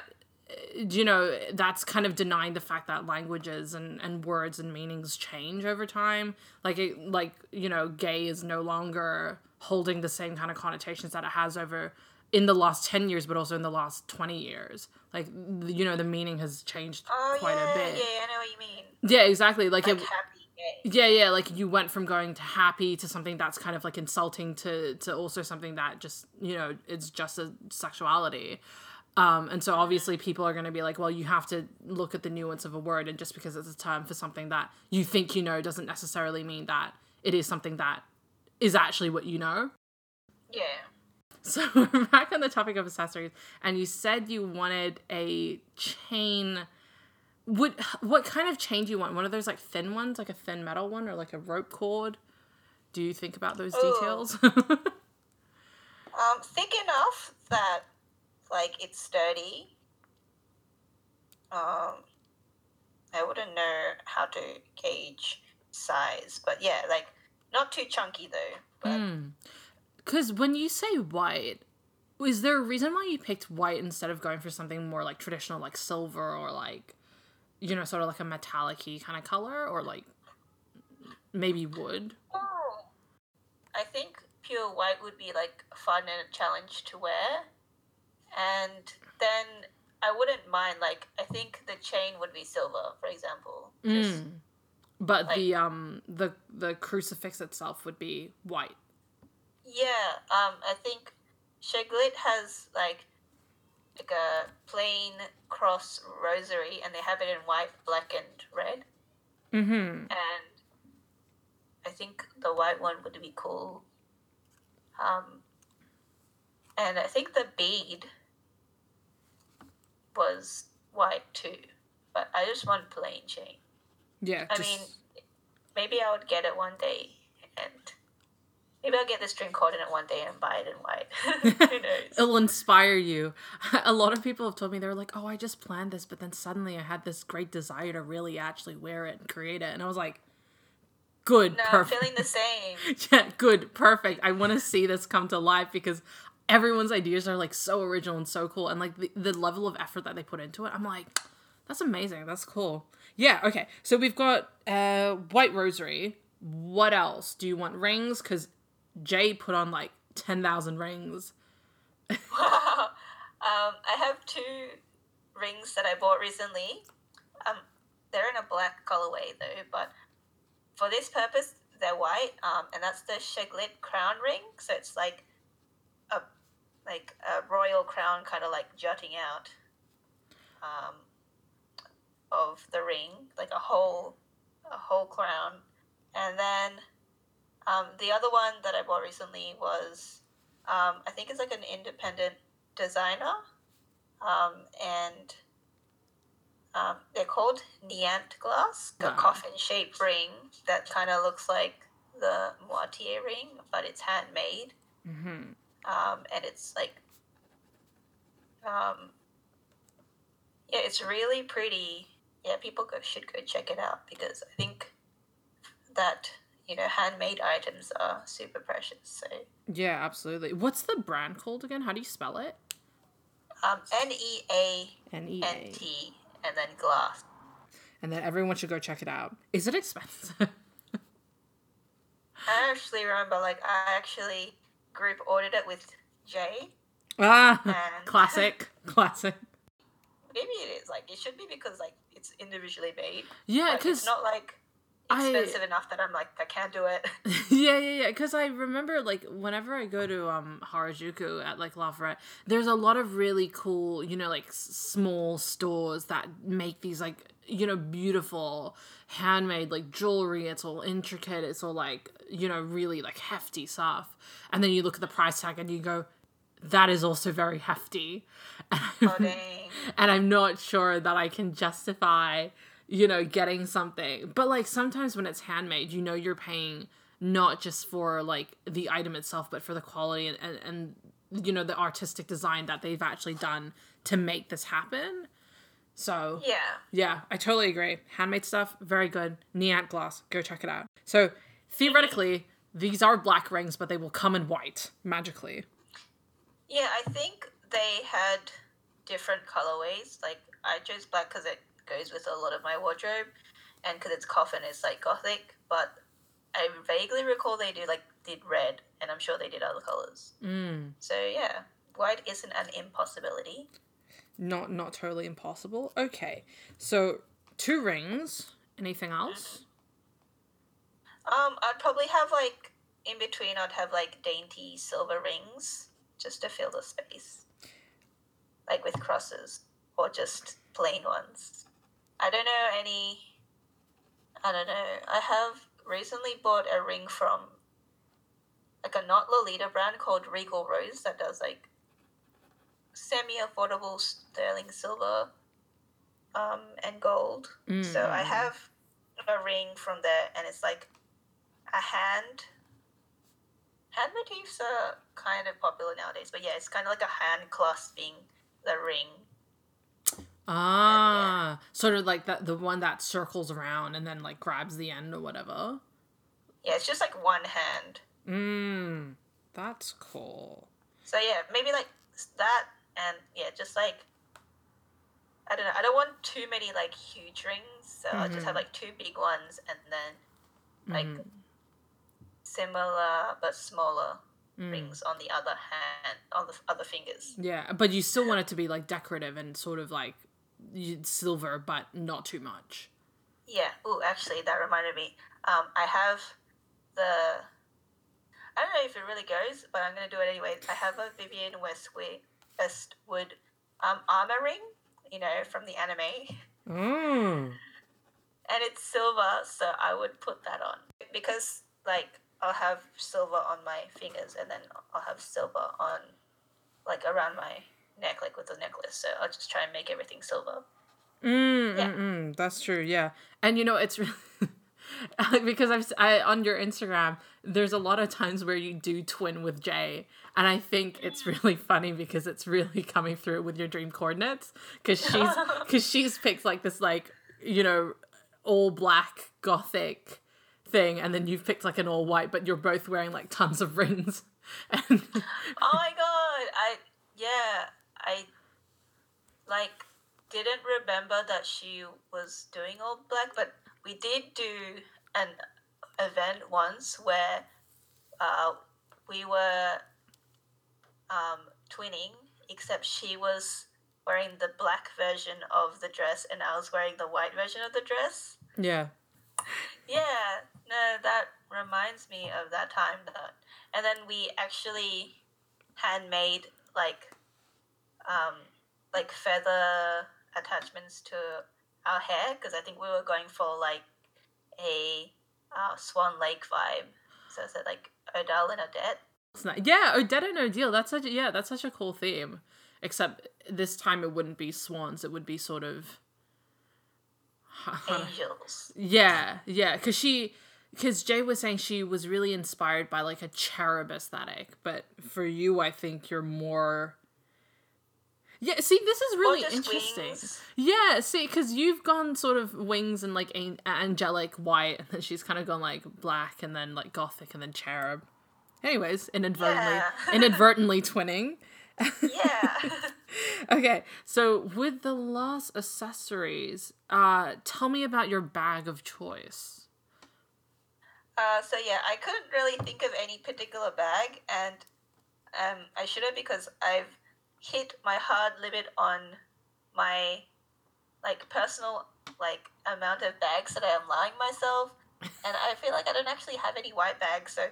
[SPEAKER 1] You know, that's kind of denying the fact that languages and, and words and meanings change over time. Like, it, like you know, gay is no longer holding the same kind of connotations that it has over in the last 10 years but also in the last 20 years like you know the meaning has changed
[SPEAKER 2] Oh
[SPEAKER 1] quite
[SPEAKER 2] yeah,
[SPEAKER 1] a bit.
[SPEAKER 2] yeah, I know what you mean.
[SPEAKER 1] yeah exactly. Like,
[SPEAKER 2] Like
[SPEAKER 1] it, yeah yeah like you went from going to happy to something that's kind of like insulting to to also something that just you know it's just a sexuality. Um, and so obviously people are going to be like well you have to look at the nuance of a word and just because it's a term for something that you think you know doesn't necessarily mean that it is something that is actually what you know.
[SPEAKER 2] Yeah.
[SPEAKER 1] so we're back on the topic of accessories, and you said you wanted a chain. Would what kind of chain do you want? One of those like thin ones, like a thin metal one, or like a rope cord? Do you think about those
[SPEAKER 2] Ooh.
[SPEAKER 1] details?
[SPEAKER 2] Um, thick enough that like it's sturdy. Um, I wouldn't know how to gauge size, but yeah, like not too chunky though. But
[SPEAKER 1] Because when you say white, is there a reason why you picked white instead of going for something more like traditional, like silver or like, you know, sort of like a metallic-y kind of color, or like maybe wood?
[SPEAKER 2] Oh. I think pure white would be like fun and a challenge to wear, and then I wouldn't mind like I think the chain would be silver, for example. Just-
[SPEAKER 1] Mm. But
[SPEAKER 2] like-
[SPEAKER 1] the um the the crucifix itself would be white.
[SPEAKER 2] Yeah, um, I think Sheglit has like like a plain cross rosary, and they have it in white, black, and red.
[SPEAKER 1] Mm-hmm.
[SPEAKER 2] And I think the white one would be cool. Um, and I think the bead was white too, but I just want plain chain.
[SPEAKER 1] Yeah.
[SPEAKER 2] I
[SPEAKER 1] just-
[SPEAKER 2] mean, maybe I would get it one day, and maybe I'll get this string coordinate one day and buy it in white. Who knows?
[SPEAKER 1] it'll inspire you. A lot of people have told me they're like, "Oh, I just planned this, but then suddenly I had this great desire to really actually wear it and create it." And I was like, "Good,
[SPEAKER 2] No, I'm
[SPEAKER 1] perfect."
[SPEAKER 2] feeling the same.
[SPEAKER 1] yeah, good, perfect. I want to see this come to life because everyone's ideas are like so original and so cool, and like the, the level of effort that they put into it, I'm like, that's amazing. That's cool. Yeah. Okay. So we've got uh white rosary. What else? Do you want rings? Because Jay put on like ten thousand rings.
[SPEAKER 2] um, I have two rings that I bought recently. Um, they're in a black colorway though, but for this purpose, they're white. Um, and that's the Sheglit crown ring. So it's like a like a royal crown, kind of like jutting out um, of the ring, like a whole a whole crown. And then um, the other one that I bought recently was um, I think it's like an independent designer, um, and um, they're called Niant Glass, a
[SPEAKER 1] Wow.
[SPEAKER 2] coffin shaped ring that kind of looks like the Moitié ring, but it's handmade,
[SPEAKER 1] Mm-hmm.
[SPEAKER 2] um, and it's like, um, yeah, it's really pretty. Yeah, people go, should go check it out because I think that you know handmade items are super precious. So
[SPEAKER 1] Yeah, absolutely. What's the brand called again? How do you spell it?
[SPEAKER 2] um, N E A
[SPEAKER 1] N E
[SPEAKER 2] N. T and then glass.
[SPEAKER 1] and that everyone should go check it out. Is it expensive?
[SPEAKER 2] I actually remember, like, I actually group ordered it with Jay.
[SPEAKER 1] ah, classic, classic.
[SPEAKER 2] Maybe it is. Like, it should be because, like, it's individually made.
[SPEAKER 1] Yeah,
[SPEAKER 2] Like,
[SPEAKER 1] because
[SPEAKER 2] it's not, like,
[SPEAKER 1] I-
[SPEAKER 2] expensive enough that I'm like, I can't do it.
[SPEAKER 1] yeah, yeah, yeah. Because I remember, like, whenever I go to um Harajuku at like Laforet, there's a lot of really cool, you know, like s- small stores that make these like you know beautiful handmade like jewelry. It's all intricate. It's all like you know really like hefty stuff. And then you look at the price tag and you go, that is also very hefty.
[SPEAKER 2] oh,
[SPEAKER 1] and I'm not sure that I can justify, you know, getting something. But like sometimes when it's handmade, you know, you're paying not just for like the item itself, but for the quality and, and, and you know, the artistic design that they've actually done to make this happen. So
[SPEAKER 2] Yeah.
[SPEAKER 1] yeah, I totally agree. Handmade stuff, very good. Neat glass, go check it out. So theoretically, these are black rings, but they will come in white magically.
[SPEAKER 2] Yeah, I think they had different colorways. Like, I chose black because it goes with a lot of my wardrobe, and because it's coffin, it's like gothic. But I vaguely recall they do like did red, and I'm sure they did other colors.
[SPEAKER 1] Mm.
[SPEAKER 2] So yeah, white isn't an impossibility.
[SPEAKER 1] Not not totally impossible. Okay. So two rings. Anything else?
[SPEAKER 2] Um, I'd probably have like in between. I'd have like dainty silver rings just to fill the space, like with crosses or just plain ones. I don't know any. I don't know. I have recently bought a ring from like a not Lolita brand called Regal Rose that does like semi affordable sterling silver um, and gold. So I
[SPEAKER 1] Mm.
[SPEAKER 2] have a ring from there, and it's like a hand. Hand motifs are kind of popular nowadays, but yeah, it's kind of like a hand clasping the ring.
[SPEAKER 1] Ah, sort of like that the one that circles around and then like grabs the end or whatever.
[SPEAKER 2] Yeah, it's just like one hand.
[SPEAKER 1] Mmm, that's cool.
[SPEAKER 2] So yeah, maybe like that, and yeah, just like I don't know. I don't want too many like huge rings, so I'll just have like two big ones, and then like
[SPEAKER 1] Mhm.
[SPEAKER 2] similar but smaller
[SPEAKER 1] Mm.
[SPEAKER 2] rings on the other hand, on the other fingers.
[SPEAKER 1] Yeah, but you still want it to be like decorative and sort of like silver, but not too much.
[SPEAKER 2] Yeah. Oh, actually, that reminded me. Um, I have the. I don't know if it really goes, but I'm gonna do it anyway. I have a Vivienne Westwood Westwood um, armor ring, you know, from the anime,
[SPEAKER 1] Mm.
[SPEAKER 2] and it's silver, so I would put that on because, like, I'll have silver on my fingers, and then I'll have silver on, like, around my neck, like with the necklace. So I'll just try and make everything silver.
[SPEAKER 1] Mm,
[SPEAKER 2] Yeah.
[SPEAKER 1] mm, mm, that's true. Yeah, and you know it's really because I've I on your Instagram. There's a lot of times where you do twin with Jay, and I think it's really funny because it's really coming through with your dream coordinates because she's because she's picked like this like you know all black gothic thing, and then you've picked like an all white, but you're both wearing like tons of rings. And
[SPEAKER 2] oh my god i yeah i like didn't remember that she was doing all black but we did do an event once where uh, we were um, twinning except she was wearing the black version of the dress and i was wearing the white version of the dress.
[SPEAKER 1] Yeah,
[SPEAKER 2] yeah, no, that reminds me of that time that, and then we actually handmade like, um, like feather attachments to our hair because I think we were going for like a uh, Swan Lake vibe. So it's like Odile and Odette.
[SPEAKER 1] Yeah, Odette and Odile. That's such a, yeah, that's such a cool theme. Except this time it wouldn't be swans. It would be sort of
[SPEAKER 2] Angels.
[SPEAKER 1] yeah, yeah. Because she, because Jay was saying she was really inspired by like a cherub aesthetic, but for you, I think you're more. Yeah, see, this is really interesting.
[SPEAKER 2] wings.
[SPEAKER 1] Yeah, see, because you've gone sort of wings and like an- angelic white, and then she's kind of gone like black, and then like gothic, and then cherub. Anyways, inadvertently,
[SPEAKER 2] Yeah.
[SPEAKER 1] inadvertently twinning.
[SPEAKER 2] Yeah.
[SPEAKER 1] okay, so with the last accessories, uh, tell me about your bag of choice.
[SPEAKER 2] Uh, so yeah, I couldn't really think of any particular bag, and um, I shouldn't because I've hit my hard limit on my like personal like amount of bags that I am allowing myself, and I feel like I don't actually have any white bags. So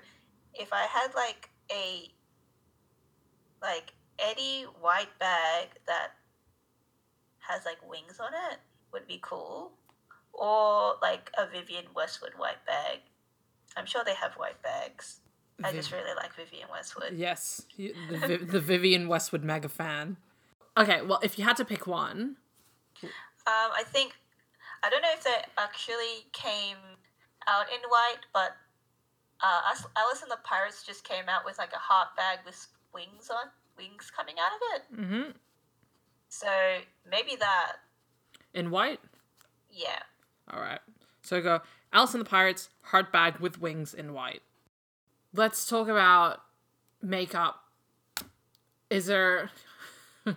[SPEAKER 2] if I had like a like any white bag that has like wings on it would be cool, or like a Vivienne Westwood white bag. I'm sure they have white bags. I just really like Vivienne Westwood.
[SPEAKER 1] Yes, you, the, the Vivienne Westwood mega fan. Okay, well, if you had to pick one,
[SPEAKER 2] Um, I think I don't know if they actually came out in white, but uh, Alice and the Pirates just came out with like a heart bag with wings on wings coming out of it.
[SPEAKER 1] mm-hmm.
[SPEAKER 2] So maybe that.
[SPEAKER 1] in white.
[SPEAKER 2] Yeah.
[SPEAKER 1] All right. So go Alice and the Pirates, heart bag with wings in white. Let's talk about makeup. Is there. do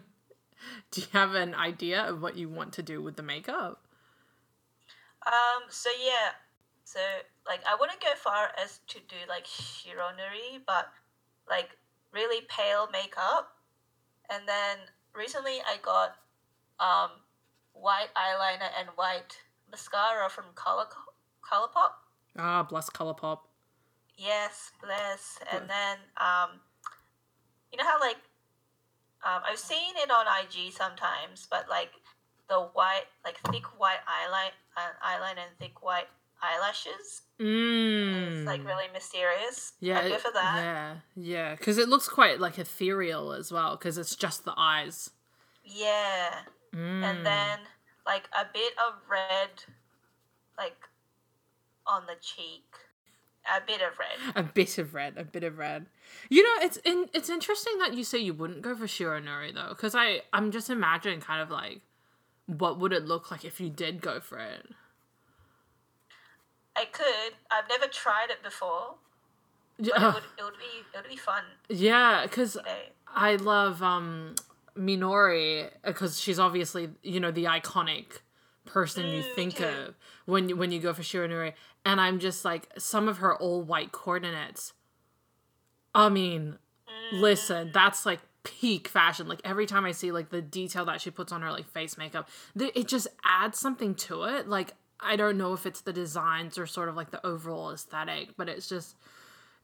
[SPEAKER 1] you have an idea of what you want to do with the makeup?
[SPEAKER 2] Um. So yeah. So like I wouldn't go far as to do like shironuri, but like really pale makeup. And then recently I got um white eyeliner and white mascara from Color Colourpop.
[SPEAKER 1] Ah, bless Colourpop.
[SPEAKER 2] Yes, bless.
[SPEAKER 1] Bless.
[SPEAKER 2] And then um you know how like um I've seen it on IG sometimes, but like the white like thick white eyeline uh, eyeliner and thick white eyelashes.
[SPEAKER 1] Mmm.
[SPEAKER 2] It's like really mysterious.
[SPEAKER 1] Yeah,
[SPEAKER 2] I'd go for that.
[SPEAKER 1] yeah, yeah. Because it looks quite like ethereal as well. Because it's just the eyes.
[SPEAKER 2] Yeah.
[SPEAKER 1] Mm.
[SPEAKER 2] And then like a bit of red like on the cheek. A bit of red.
[SPEAKER 1] a bit of red, a bit of red. You know, it's in, it's interesting that you say you wouldn't go for Shironuri though, because I I'm just imagining kind of like what would it look like if you did go for it.
[SPEAKER 2] I could. I've never tried it before. But it
[SPEAKER 1] Yeah,
[SPEAKER 2] would it would be it would be fun.
[SPEAKER 1] yeah, because
[SPEAKER 2] You know.
[SPEAKER 1] I love um Minori because she's obviously you know the iconic person you
[SPEAKER 2] Mm,
[SPEAKER 1] think
[SPEAKER 2] too.
[SPEAKER 1] of when you- when you go for Shironuri, and I'm just like some of her old white coordinates. I mean,
[SPEAKER 2] Mm.
[SPEAKER 1] listen, that's like peak fashion. Like every time I see like the detail that she puts on her like face makeup, th- it just adds something to it. Like I don't know if it's the designs or sort of like the overall aesthetic, but it's just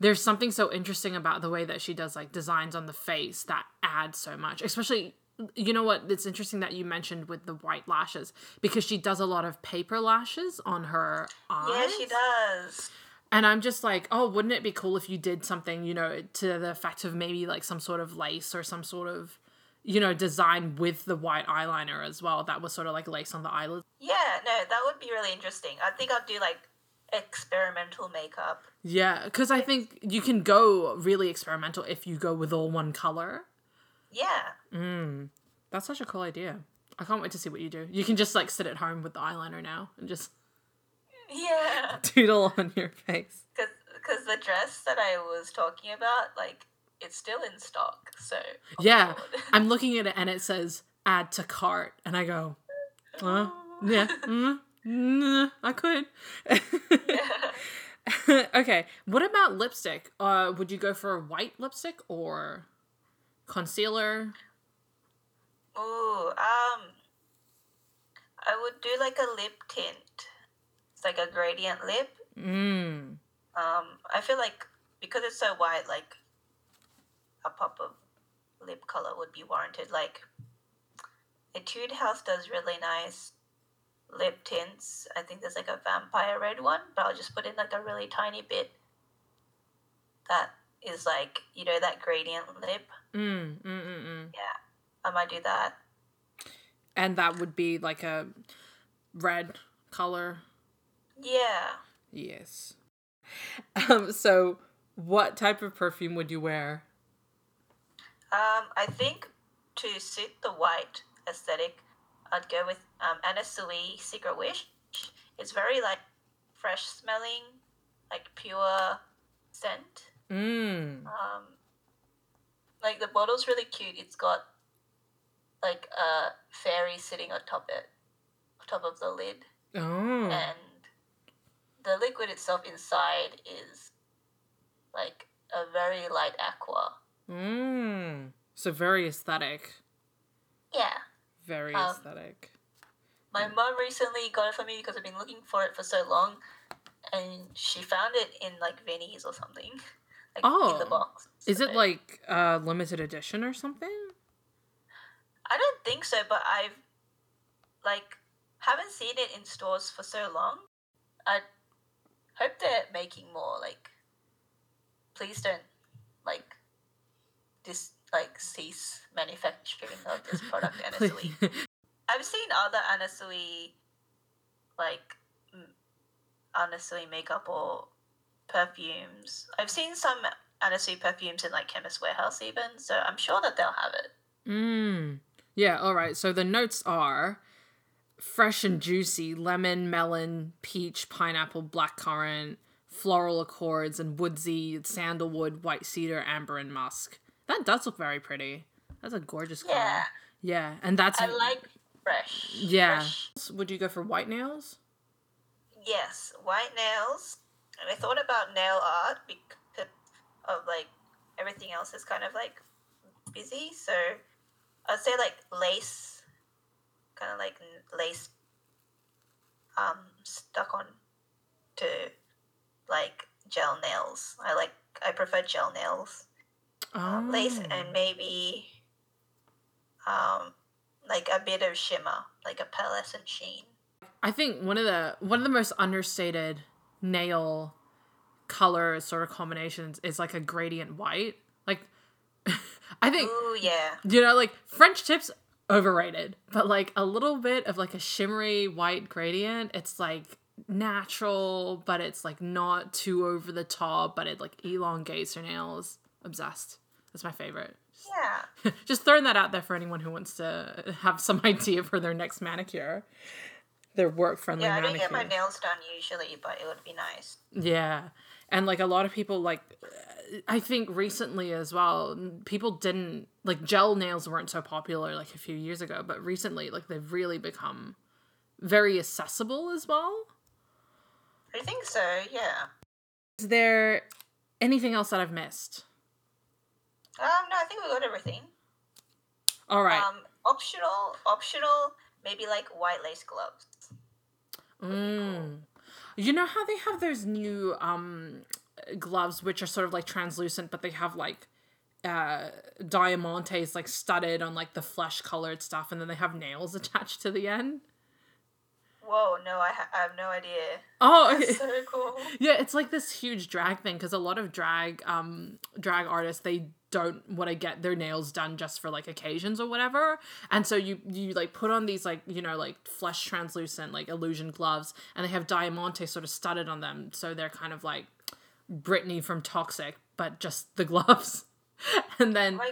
[SPEAKER 1] there's something so interesting about the way that she does like designs on the face that adds so much. Especially you know what? It's interesting that you mentioned with the white lashes because she does a lot of paper lashes on her eyes.
[SPEAKER 2] Yeah, she does.
[SPEAKER 1] And I'm just like, oh, wouldn't it be cool if you did something, you know, to the effect of maybe like some sort of lace or some sort of, you know, design with the white eyeliner as well that was sort of like lace on the eyelids.
[SPEAKER 2] Yeah, no, that would be really interesting. I think I'll do like experimental makeup.
[SPEAKER 1] Yeah, because I think you can go really experimental if you go with all one color.
[SPEAKER 2] Yeah.
[SPEAKER 1] Mm, that's such a cool idea. I can't wait to see what you do. You can just like sit at home with the eyeliner now and just
[SPEAKER 2] Yeah.
[SPEAKER 1] doodle on your face.
[SPEAKER 2] Because the dress that I was talking about, like, it's still in stock. So. oh
[SPEAKER 1] Yeah, I'm looking at it and it says add to cart, and I go, uh, yeah, mm, mm, I could.
[SPEAKER 2] yeah.
[SPEAKER 1] okay, what about lipstick? Uh, would you go for a white lipstick or concealer?
[SPEAKER 2] Ooh, um, I would do like a lip tint. It's like a gradient lip.
[SPEAKER 1] Mm.
[SPEAKER 2] Um, I feel like because it's so white, like a pop of lip color would be warranted. Like Etude House does really nice lip tints. I think there's like a vampire red one, but I'll just put in like a really tiny bit that is like you know that gradient lip.
[SPEAKER 1] Mm, mm, mm, mm.
[SPEAKER 2] I might do that.
[SPEAKER 1] And that would be like a red color.
[SPEAKER 2] Yeah.
[SPEAKER 1] Yes. Um, so, what type of perfume would you wear?
[SPEAKER 2] Um, I think to suit the white aesthetic, I'd go with um, Anna Sui Secret Wish. It's very like fresh smelling, like pure scent.
[SPEAKER 1] Mm.
[SPEAKER 2] Um, like the bottle's really cute. It's got like a fairy sitting on top it, on top of the lid,
[SPEAKER 1] Oh.
[SPEAKER 2] and the liquid itself inside is like a very light aqua.
[SPEAKER 1] Mm. So very aesthetic.
[SPEAKER 2] Yeah.
[SPEAKER 1] Very
[SPEAKER 2] Um,
[SPEAKER 1] aesthetic.
[SPEAKER 2] My mom recently got it for me because I've been looking for it for so long, and she found it in like Vinnie's or something, like in the
[SPEAKER 1] Oh.
[SPEAKER 2] box.
[SPEAKER 1] Is it like uh limited edition or something?
[SPEAKER 2] I don't think so, but I've like haven't seen it in stores for so long. I hope they're making more. Like, please don't like this like cease manufacturing of this product Anna Sui. I've seen other Anna Sui like Anna Sui makeup or perfumes. I've seen some Anna Sui perfumes in like Chemist Warehouse even, so I'm sure that they'll have it.
[SPEAKER 1] Mm. Yeah, all right. So the notes are fresh and juicy lemon, melon, peach, pineapple, blackcurrant, floral accords, and woodsy, sandalwood, white cedar, amber, and musk. That does look very pretty. That's a gorgeous color.
[SPEAKER 2] Yeah.
[SPEAKER 1] Yeah, and that's
[SPEAKER 2] I like fresh.
[SPEAKER 1] yeah.
[SPEAKER 2] Fresh.
[SPEAKER 1] Would you go for white nails?
[SPEAKER 2] Yes, white nails. And I thought about nail art because of like everything else is kind of like busy. So I'd say like lace, kind of like lace, um, stuck on to like gel nails. I like I prefer gel nails. Um, lace
[SPEAKER 1] Oh.
[SPEAKER 2] and maybe um like a bit of shimmer, like a pearlescent sheen.
[SPEAKER 1] I think one of the one of the most understated nail color sort of combinations is like a gradient white. Like I think
[SPEAKER 2] Ooh yeah.
[SPEAKER 1] you know like French tips overrated, but like a little bit of like a shimmery white gradient, it's like natural, but it's like not too over the top, but it like elongates your nails. Obsessed. That's my favorite.
[SPEAKER 2] Yeah.
[SPEAKER 1] Just throwing that out there for anyone who wants to have some idea for their next manicure. Their work friendly
[SPEAKER 2] Yeah, I don't get my nails done usually, but it would be nice.
[SPEAKER 1] Yeah. And like a lot of people like I think recently as well, people didn't like gel nails weren't so popular like a few years ago, but recently like they've really become very accessible as well.
[SPEAKER 2] I think so, yeah.
[SPEAKER 1] Is there anything else that I've missed?
[SPEAKER 2] Um, no, I think we got everything.
[SPEAKER 1] All right.
[SPEAKER 2] Um, optional, optional, maybe like white lace gloves.
[SPEAKER 1] Mm. You know how they have those new um gloves which are sort of like translucent, but they have like uh diamantes like studded on like the flesh colored stuff, and then they have nails attached to the end.
[SPEAKER 2] Whoa, no, I, ha- I have no idea.
[SPEAKER 1] Oh,
[SPEAKER 2] so cool.
[SPEAKER 1] yeah, it's like this huge drag thing because a lot of drag um drag artists they don't want to get their nails done just for like occasions or whatever and so you you like put on these like you know like flesh translucent like illusion gloves and they have diamante sort of studded on them so they're kind of like Britney from Toxic but just the gloves and
[SPEAKER 2] Oh
[SPEAKER 1] then
[SPEAKER 2] my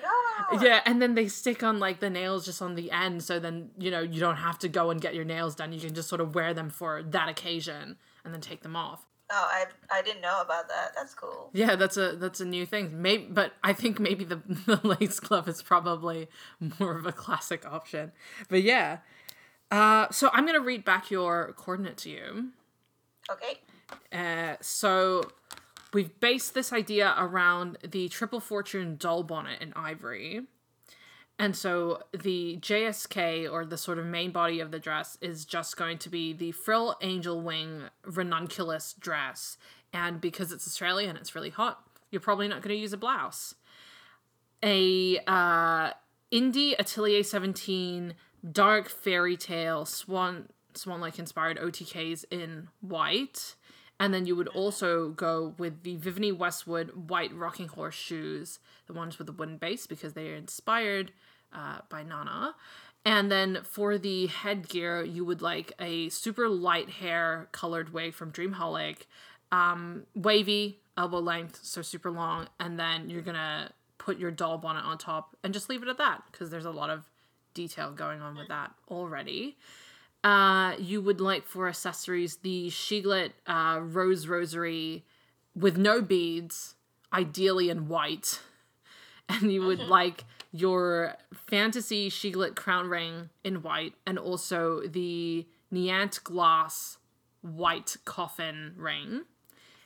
[SPEAKER 2] god.
[SPEAKER 1] yeah, and then they stick on like the nails just on the end, so then you know you don't have to go and get your nails done. You can just sort of wear them for that occasion and then take them off.
[SPEAKER 2] Oh, I, I didn't know about that. That's cool.
[SPEAKER 1] Yeah, that's a that's a new thing. Maybe, but I think maybe the the lace glove is probably more of a classic option. But yeah, uh, so I'm gonna read back your coordinate to you.
[SPEAKER 2] Okay.
[SPEAKER 1] Uh, so we've based this idea around the triple fortune doll bonnet in ivory. And so the JSK or the sort of main body of the dress is just going to be the frill angel wing ranunculus dress. And because it's Australian, it's really hot, you're probably not going to use a blouse. A uh, indie Atelier 17 dark fairy tale swan swan like inspired OTKs in white. And then you would also go with the Vivienne Westwood white rocking horse shoes, the ones with the wooden base, because they are inspired uh, by Nana. And then for the headgear, you would like a super light hair colored wig from Dreamholic, um, wavy, elbow length, so super long. And then you're gonna put your doll bonnet on top and just leave it at that because there's a lot of detail going on with that already. Uh, you would like for accessories the Sheglit uh, rose rosary with no beads, ideally in white, and you would mm-hmm. like your fantasy Sheglit crown ring in white, and also the Niant glass white coffin ring.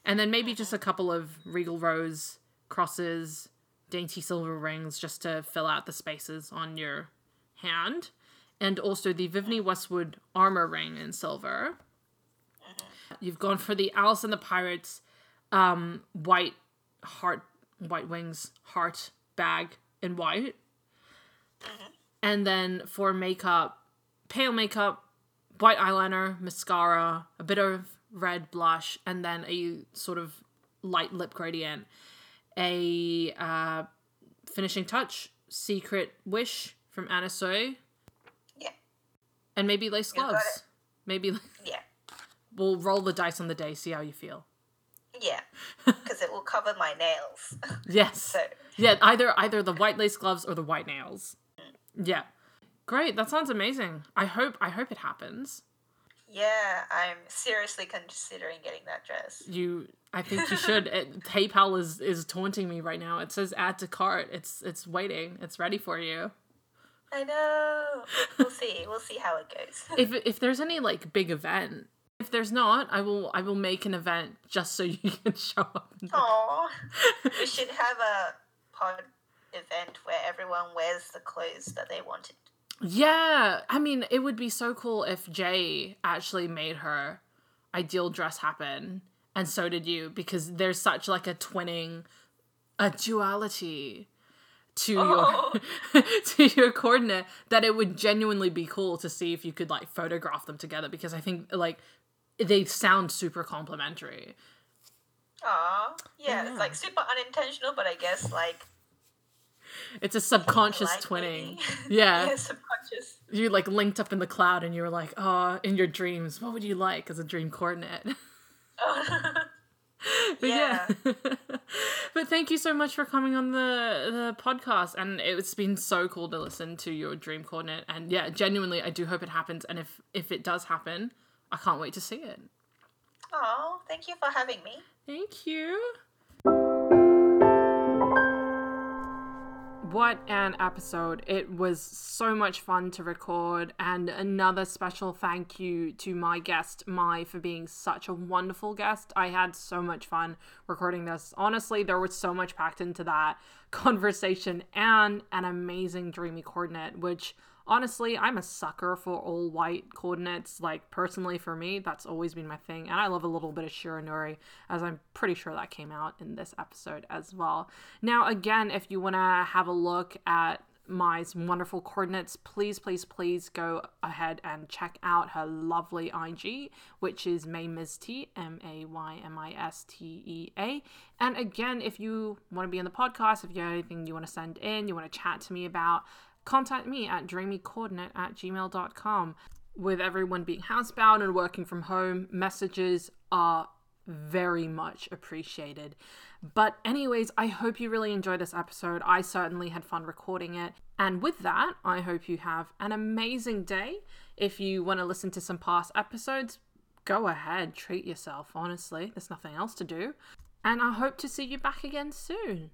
[SPEAKER 1] And then maybe just a mm-hmm. couple of Regal Rose crosses, dainty silver rings just to fill out the spaces on your hand. And also the Vivienne mm-hmm. Westwood armor ring in silver. You've gone for the Alice and the Pirates um, white heart, white wings heart bag in white. And then for makeup, pale makeup, white eyeliner, mascara, a bit of red blush, and then a sort of light lip gradient. A uh, finishing touch, secret wish from Anna Sui,
[SPEAKER 2] Yeah.
[SPEAKER 1] and maybe lace gloves. Maybe
[SPEAKER 2] Yeah.
[SPEAKER 1] we'll roll the dice on the day, see how you feel.
[SPEAKER 2] Yeah. Because it will cover my nails.
[SPEAKER 1] Yes.
[SPEAKER 2] so,
[SPEAKER 1] Yeah, either either the white lace gloves or the white nails. Mm. Yeah. Great. That sounds amazing. I hope I hope it happens.
[SPEAKER 2] yeah, I'm seriously considering getting that dress.
[SPEAKER 1] You I think you should. It, PayPal is is taunting me right now. It says add to cart. It's it's waiting. It's ready for you.
[SPEAKER 2] I know. We'll see. We'll see how it goes.
[SPEAKER 1] If if there's any like big event, if there's not, I will I will make an event just so you can show up.
[SPEAKER 2] Aww. we should have a pod event where everyone wears the clothes that they wanted.
[SPEAKER 1] Yeah, I mean, it would be so cool if Jay actually made her ideal dress happen, and so did you, because there's such like a twinning, a duality to
[SPEAKER 2] Oh.
[SPEAKER 1] your to your coordinate that it would genuinely be cool to see if you could like photograph them together, because I think like they sound super complimentary.
[SPEAKER 2] Aw. Yeah,
[SPEAKER 1] Yeah.
[SPEAKER 2] it's like super unintentional, but I guess like
[SPEAKER 1] It's a subconscious
[SPEAKER 2] like
[SPEAKER 1] twinning. Yeah.
[SPEAKER 2] yeah, subconscious.
[SPEAKER 1] You like linked up in the cloud and you were like, oh, in your dreams, what would you like as a dream coordinate?
[SPEAKER 2] Oh.
[SPEAKER 1] But
[SPEAKER 2] Yeah.
[SPEAKER 1] but thank you so much for coming on the the podcast, and it's been so cool to listen to your dream coordinate. And yeah, genuinely, I do hope it happens. And if if it does happen, I can't wait to see it.
[SPEAKER 2] Oh, thank you for having me.
[SPEAKER 1] Thank you. What an episode. It was so much fun to record, and another special thank you to my guest, Mai, for being such a wonderful guest. I had so much fun recording this. Honestly, there was so much packed into that conversation and an amazing dreamy coordinate, which honestly, I'm a sucker for all white coordinates. Like, personally, for me, that's always been my thing. And I love a little bit of Shironuri, as I'm pretty sure that came out in this episode as well. Now, again, if you want to have a look at my wonderful coordinates, please, please, please go ahead and check out her lovely IG, which is Maymistea, M A Y M I S T E A. And again, if you want to be on the podcast, if you have anything you want to send in, you want to chat to me about, contact me at dreamycoordinate at gmail.com. With everyone being housebound and working from home, messages are very much appreciated. But, anyways, I hope you really enjoyed this episode. I certainly had fun recording it. And with that, I hope you have an amazing day. If you want to listen to some past episodes, go ahead, treat yourself, honestly. There's nothing else to do. And I hope to see you back again soon.